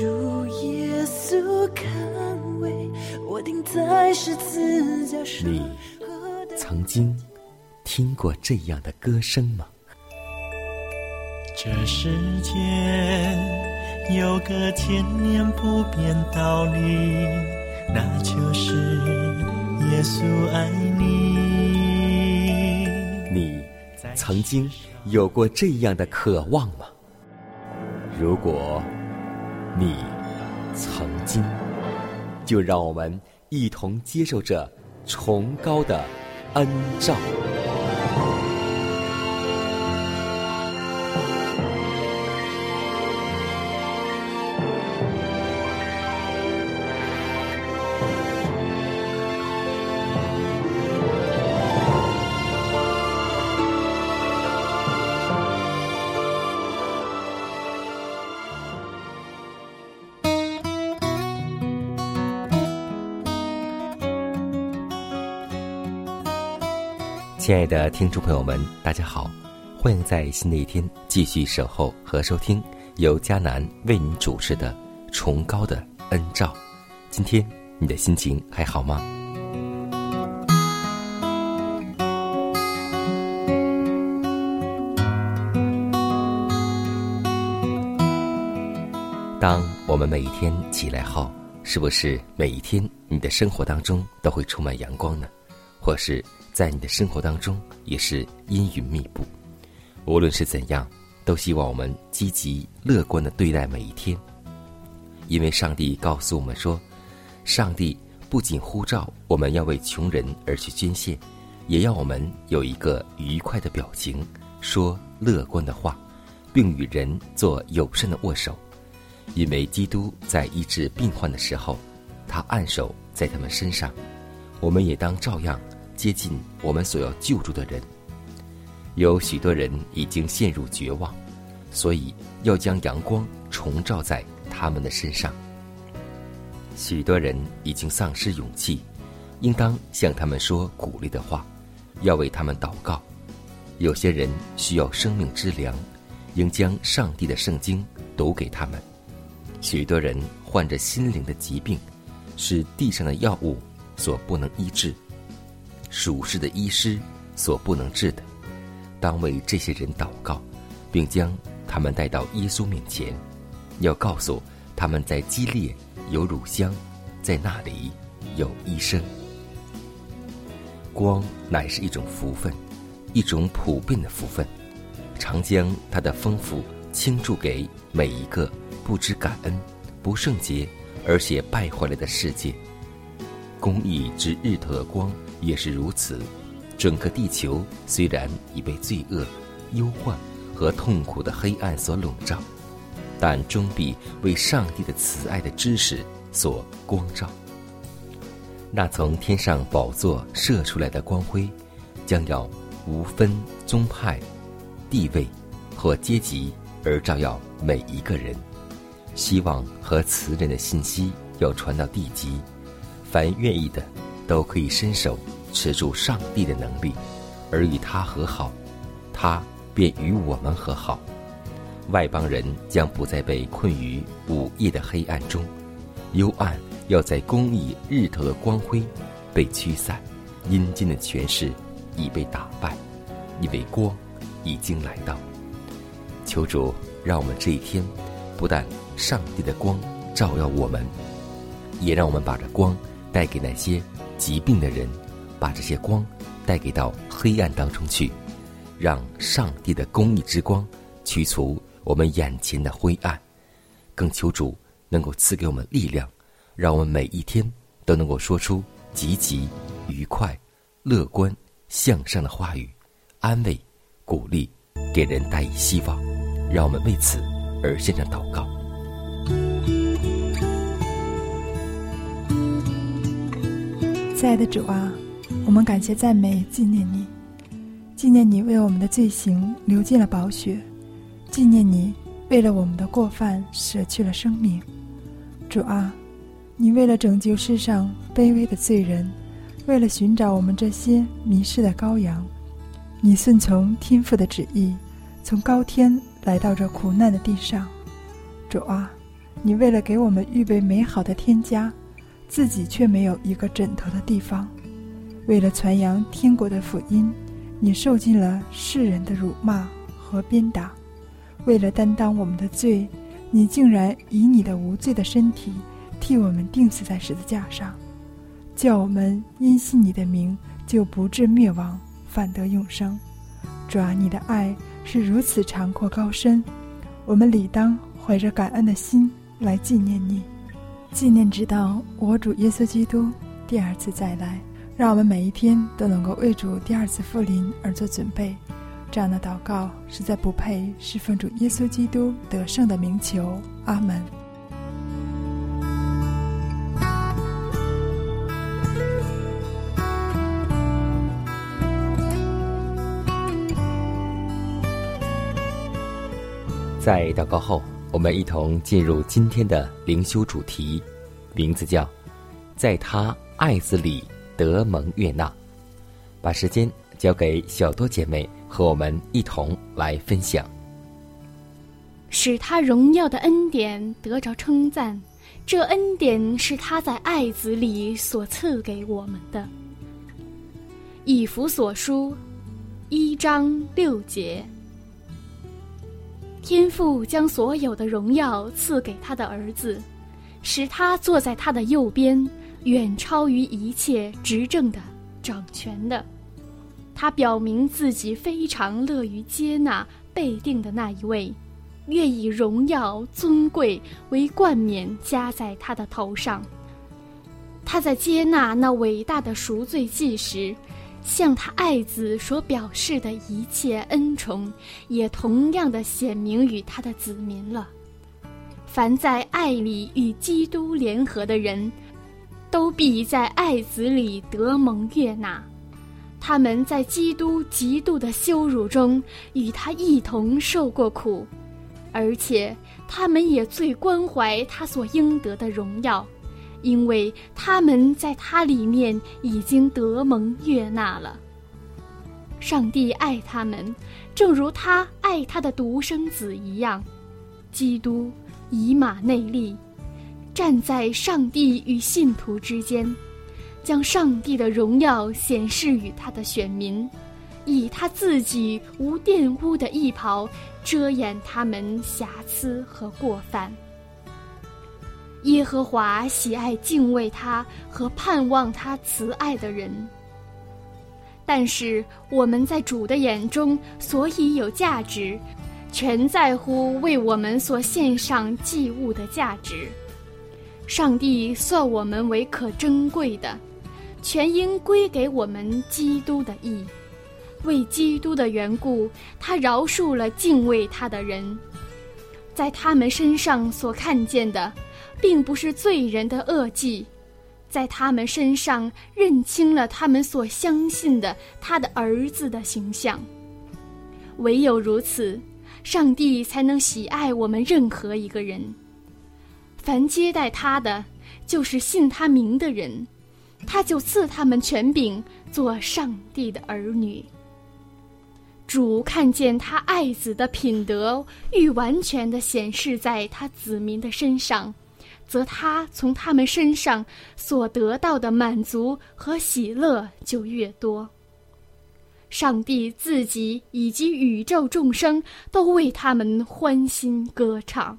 主耶稣看为我钉在十字架上。你曾经听过这样的歌声吗？这世间有个千年不变道理，那就是耶稣爱你。你曾经有过这样的渴望吗？如果你曾经，就让我们一同接受这崇高的恩照。亲爱的听众朋友们，大家好，欢迎在新的一天继续守候和收听由迦南为您主持的《崇高的恩照》。今天你的心情还好吗？当我们每一天起来后，是不是每一天你的生活当中都会充满阳光呢？或是在你的生活当中也是阴云密布？无论是怎样，都希望我们积极乐观的对待每一天，因为上帝告诉我们说，上帝不仅呼召我们要为穷人而去捐献，也要我们有一个愉快的表情，说乐观的话，并与人做友善的握手。因为基督在医治病患的时候，他按手在他们身上，我们也当照样接近我们所要救助的人。有许多人已经陷入绝望，所以要将阳光重照在他们的身上。许多人已经丧失勇气，应当向他们说鼓励的话，要为他们祷告。有些人需要生命之粮，应将上帝的圣经读给他们。许多人患着心灵的疾病，是地上的药物所不能医治，属世的医师所不能治的。当为这些人祷告，并将他们带到耶稣面前，要告诉他们在基列有乳香，在那里有医生。光乃是一种福分，一种普遍的福分，常将它的丰富倾注给每一个。不知感恩、不圣洁，而且败坏了的世界。公义之日头的光也是如此。整个地球虽然已被罪恶、忧患和痛苦的黑暗所笼罩，但终必为上帝的慈爱的知识所光照。那从天上宝座射出来的光辉，将要无分宗派、地位或阶级，而照耀每一个人。希望和慈人的信息要传到地极，凡愿意的都可以伸手持住上帝的能力，而与他和好，他便与我们和好。外邦人将不再被困于午夜的黑暗中，幽暗要在公义日头的光辉被驱散，阴间的权势已被打败，因为光已经来到。求主让我们这一天不但。上帝的光照耀我们，也让我们把这光带给那些疾病的人，把这些光带给到黑暗当中去，让上帝的公义之光驱除我们眼前的灰暗。更求主能够赐给我们力量，让我们每一天都能够说出积极、愉快、乐观、向上的话语，安慰、鼓励，给人带以希望。让我们为此而献上祷告。亲爱的主啊，我们感谢赞美纪念你，纪念你为我们的罪行流尽了宝血，纪念你为了我们的过犯舍去了生命。主啊，你为了拯救世上卑微的罪人，为了寻找我们这些迷失的羔羊，你顺从天父的旨意，从高天来到这苦难的地上。主啊，你为了给我们预备美好的天家。自己却没有一个枕头的地方，为了传扬天国的福音，你受尽了世人的辱骂和鞭打；为了担当我们的罪，你竟然以你的无罪的身体替我们钉死在十字架上，叫我们因信你的名就不至灭亡，反得永生。主啊，你的爱是如此长阔高深，我们理当怀着感恩的心来纪念你。纪念直到我主耶稣基督第二次再来，让我们每一天都能够为主第二次复临而做准备。这样的祷告实在不配侍奉主耶稣基督得胜的名求。阿门。在祷告后。我们一同进入今天的灵修主题，名字叫“在他爱子里得蒙悦纳”。把时间交给小多姐妹和我们一同来分享。使他荣耀的恩典得着称赞，这恩典是他在爱子里所赐给我们的。以弗所书一章六节。天父将所有的荣耀赐给他的儿子，使他坐在他的右边，远超于一切执政的、掌权的。他表明自己非常乐于接纳被定的那一位，愿以荣耀尊贵为冠冕加在他的头上。他在接纳那伟大的赎罪祭时。向他爱子所表示的一切恩宠，也同样的显明于他的子民了。凡在爱里与基督联合的人，都必在爱子里得蒙悦纳。他们在基督极度的羞辱中与他一同受过苦，而且他们也最关怀他所应得的荣耀。因为他们在他里面已经得蒙悦纳了。上帝爱他们，正如他爱他的独生子一样。基督以马内利，站在上帝与信徒之间，将上帝的荣耀显示于他的选民，以他自己无玷污的衣袍遮掩他们瑕疵和过犯。耶和华喜爱敬畏他和盼望他慈爱的人。但是我们在主的眼中，所以有价值，全在乎为我们所献上祭物的价值。上帝算我们为可珍贵的，全应归给我们基督的义。为基督的缘故，他饶恕了敬畏他的人，在他们身上所看见的。并不是罪人的恶迹，在他们身上认清了他们所相信的他的儿子的形象。唯有如此，上帝才能喜爱我们任何一个人。凡接待他的，就是信他名的人，他就赐他们权柄，做上帝的儿女。主看见他爱子的品德欲完全的显示在他子民的身上。则他从他们身上所得到的满足和喜乐就越多。上帝自己以及宇宙众生都为他们欢欣歌唱，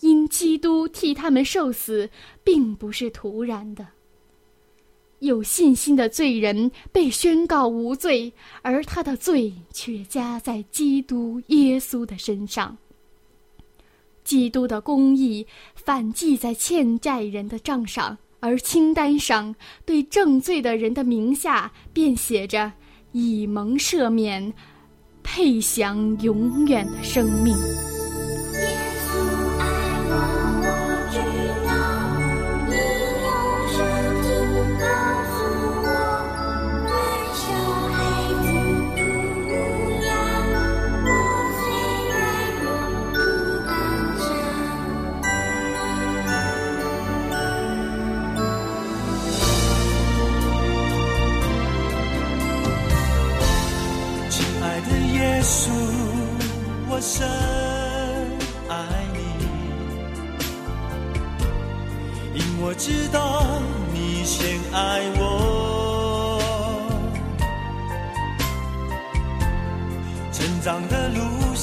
因基督替他们受死，并不是突然的。有信心的罪人被宣告无罪，而他的罪却加在基督耶稣的身上。基督的公义反记在欠债人的账上，而清单上对正罪的人的名下便写着“以蒙赦免，配享永远的生命。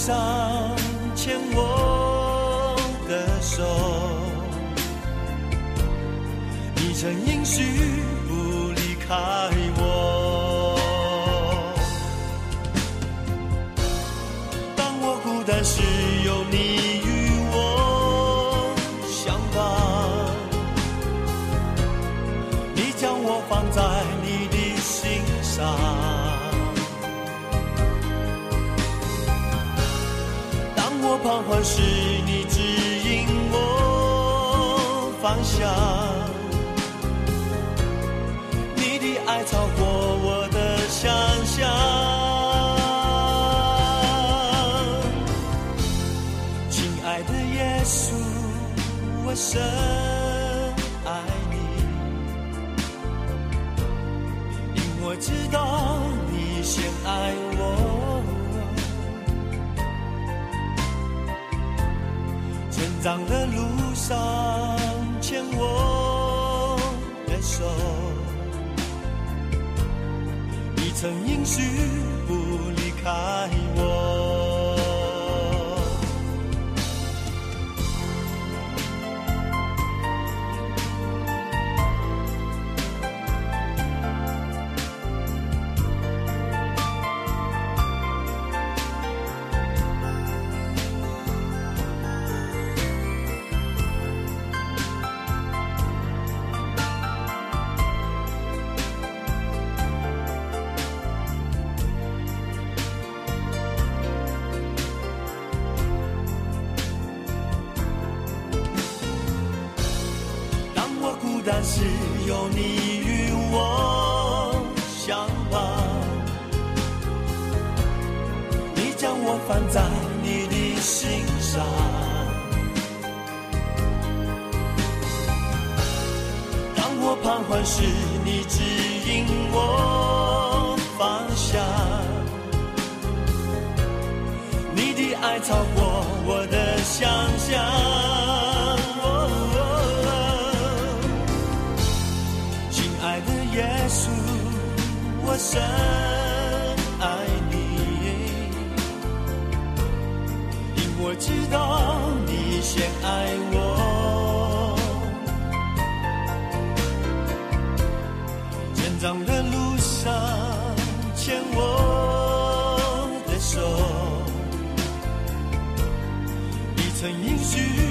上牵我的手，你曾应许不离开。我。当我孤单时有你彷徨时，你指引我方向。你的爱超过我的想象。亲爱的耶稣我深成长的路上牵我的手，你曾应许不离开我。但是有你与我相伴，你将我放在你的心上。当我彷徨时，你指引我方向。你的爱超过我的想象。我深爱你，因我知道你先爱我。成长的路上牵我的手，你曾应许。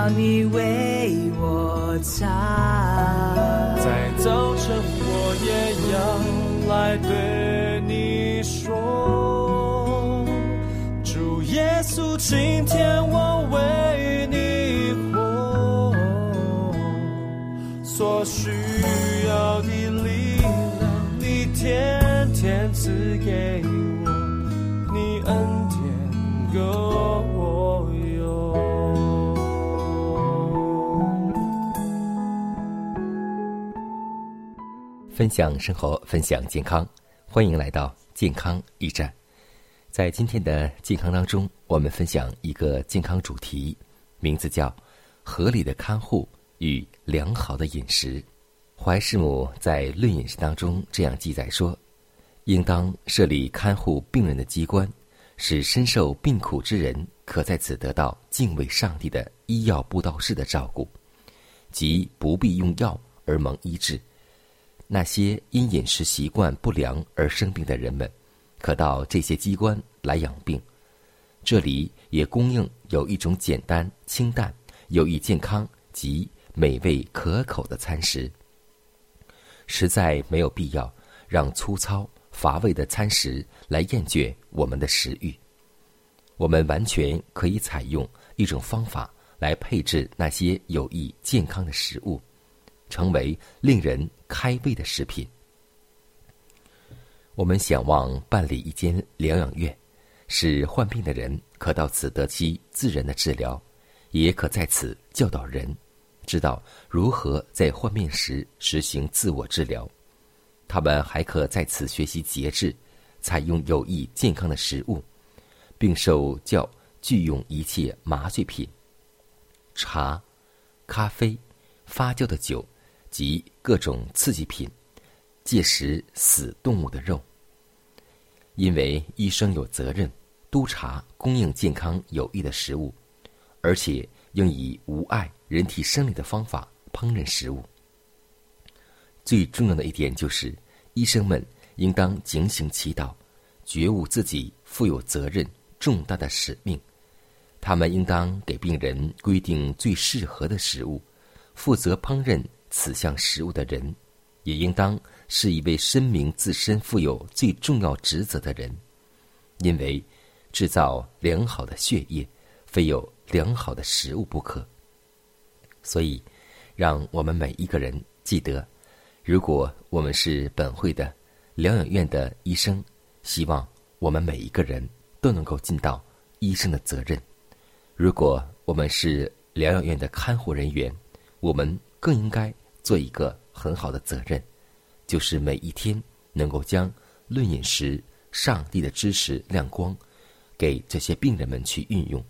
要你为我擦。在早晨，我也要来对你说，主耶稣，今天我向生活，分享健康，欢迎来到健康驿站。在今天的健康当中，我们分享一个健康主题，名字叫“合理的看护与良好的饮食”。怀师母在《论饮食》当中这样记载说：“应当设立看护病人的机关，使深受病苦之人可在此得到敬畏上帝的医药布道士的照顾，即不必用药而蒙医治。”那些因饮食习惯不良而生病的人们，可到这些机关来养病。这里也供应有一种简单、清淡、有益健康及美味可口的餐食。实在没有必要让粗糙乏味的餐食来厌倦我们的食欲。我们完全可以采用一种方法来配置那些有益健康的食物。成为令人开胃的食品。我们想望办理一间疗养院，使患病的人可到此得其自然的治疗，也可在此教导人，知道如何在患病时实行自我治疗。他们还可在此学习节制，采用有益健康的食物，并受教拒用一切麻醉品、茶、咖啡、发酵的酒。及各种刺激品，戒食死动物的肉。因为医生有责任督查供应健康有益的食物，而且应以无碍人体生理的方法烹饪食物。最重要的一点就是，医生们应当警醒祈祷，觉悟自己负有责任重大的使命。他们应当给病人规定最适合的食物，负责烹饪。此项食物的人，也应当是一位声明自身负有最重要职责的人，因为制造良好的血液，非有良好的食物不可。所以，让我们每一个人记得，如果我们是本会的疗养院的医生，希望我们每一个人都能够尽到医生的责任；如果我们是疗养院的看护人员，我们更应该。做一个很好的责任，就是每一天能够将论饮食、上帝的知识亮光，给这些病人们去运用。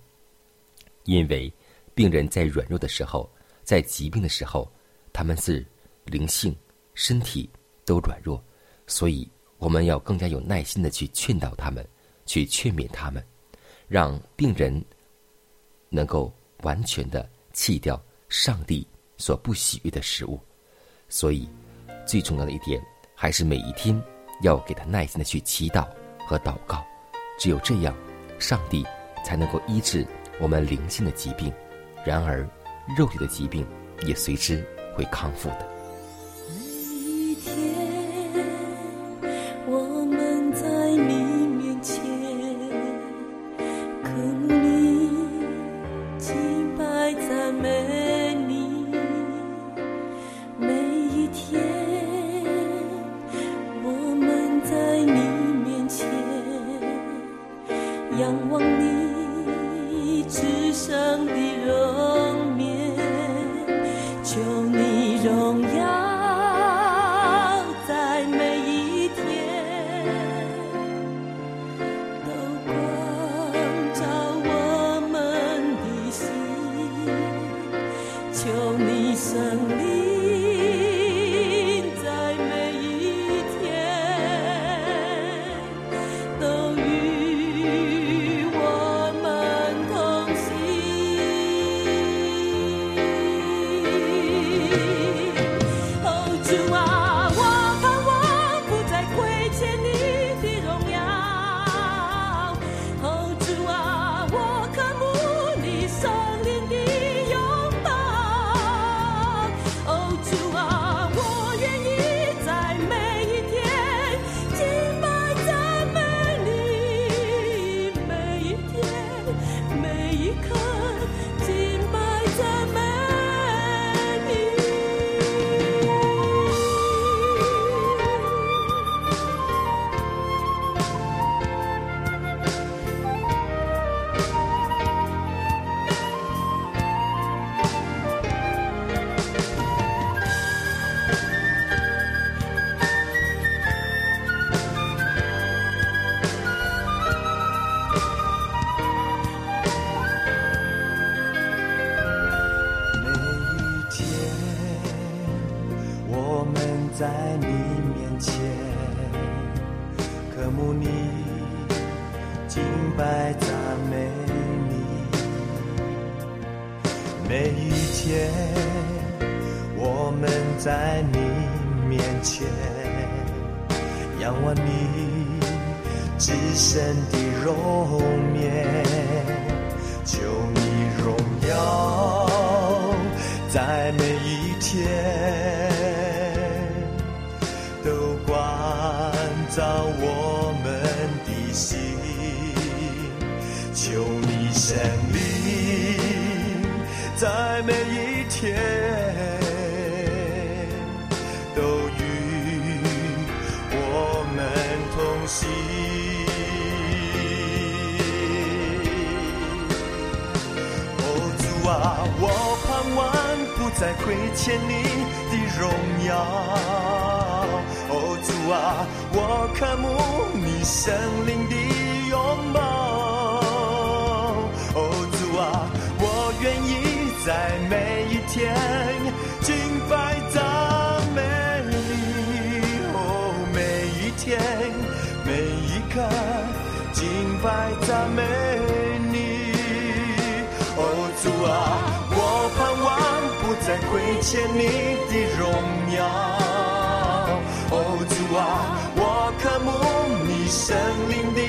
因为病人在软弱的时候，在疾病的时候，他们是灵性、身体都软弱，所以我们要更加有耐心的去劝导他们，去劝勉他们，让病人能够完全的弃掉上帝。所不喜悦的食物。所以，最重要的一点还是每一天要给他耐心的去祈祷和祷告。只有这样，上帝才能够医治我们灵性的疾病。然而，肉体的疾病也随之会康复的。至深的容面，求你荣耀在每一天。亏欠你的荣耀，哦主啊，我渴慕你生灵的拥抱，哦主啊，我愿意在见你的荣耀，哦主啊，我渴慕你圣灵的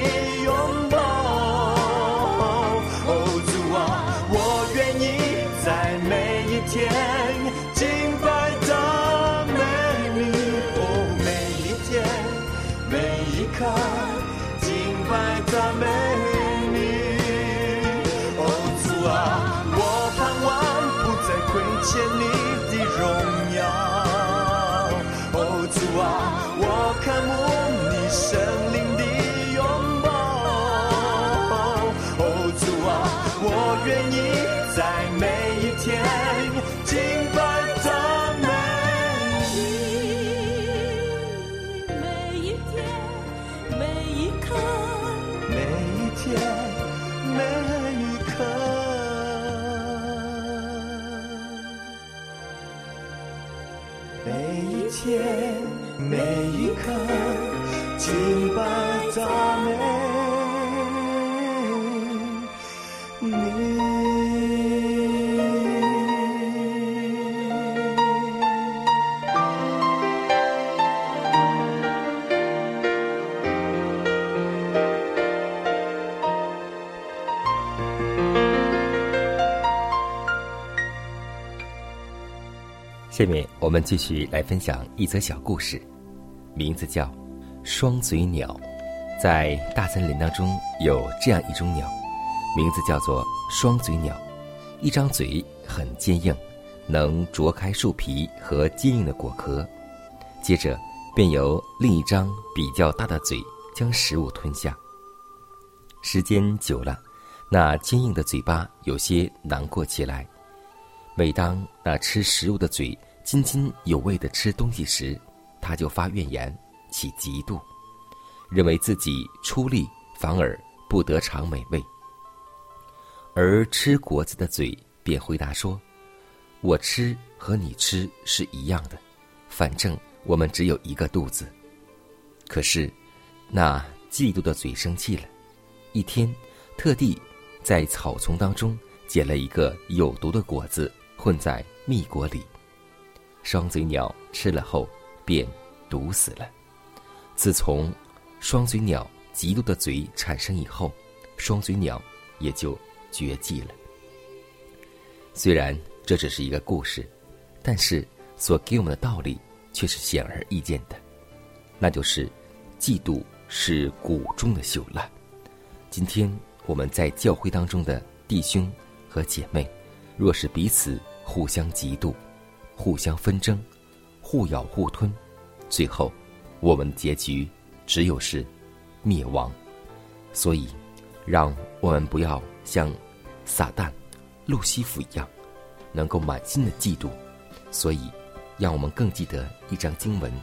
愿意在每一天敬拜赞美你，每一天每一刻，每一天每一刻，每一。天每一刻，敬拜赞美下面我们继续来分享一则小故事，名字叫《双嘴鸟》。在大森林当中有这样一种鸟，名字叫做双嘴鸟，一张嘴很坚硬，能啄开树皮和坚硬的果壳，接着便由另一张比较大的嘴将食物吞下。时间久了，那坚硬的嘴巴有些难过起来。每当那吃食物的嘴津津有味的吃东西时，他就发怨言，起嫉妒，认为自己出力反而不得尝美味。而吃果子的嘴便回答说：“我吃和你吃是一样的，反正我们只有一个肚子。”可是，那嫉妒的嘴生气了，一天特地在草丛当中捡了一个有毒的果子。混在蜜果里，双嘴鸟吃了后便毒死了。自从双嘴鸟嫉妒的嘴产生以后，双嘴鸟也就绝迹了。虽然这只是一个故事，但是所给我们的道理却是显而易见的，那就是嫉妒是谷中的朽烂。今天我们在教会当中的弟兄和姐妹，若是彼此，互相嫉妒，互相纷争，互咬互吞，最后，我们的结局只有是灭亡。所以，让我们不要像撒旦、路西弗一样，能够满心的嫉妒。所以，让我们更记得一张经文，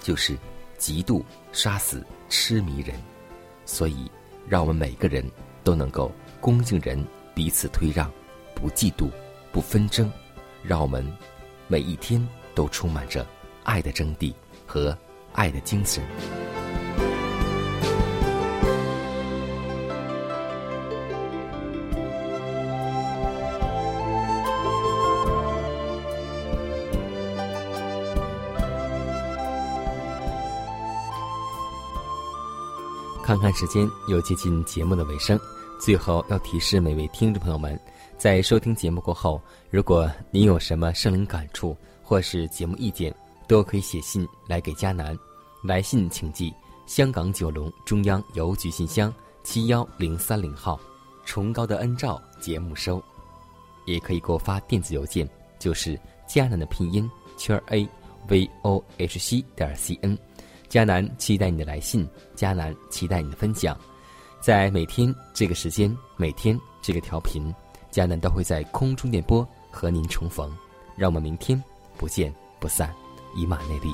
就是嫉妒杀死痴迷人。所以，让我们每个人都能够恭敬人，彼此推让，不嫉妒。不纷争，让我们每一天都充满着爱的真谛和爱的精神。看看时间，又接近节目的尾声，最后要提示每位听众朋友们。在收听节目过后，如果您有什么生灵感触或是节目意见，都可以写信来给佳南。来信请寄香港九龙中央邮局信箱七幺零三零号，崇高的恩照节目收。也可以给我发电子邮件，就是佳南的拼音圈 a v o h c 点 c n。佳南期待你的来信，佳南期待你的分享。在每天这个时间，每天这个调频。佳南都会在空中电波和您重逢，让我们明天不见不散，以马内利。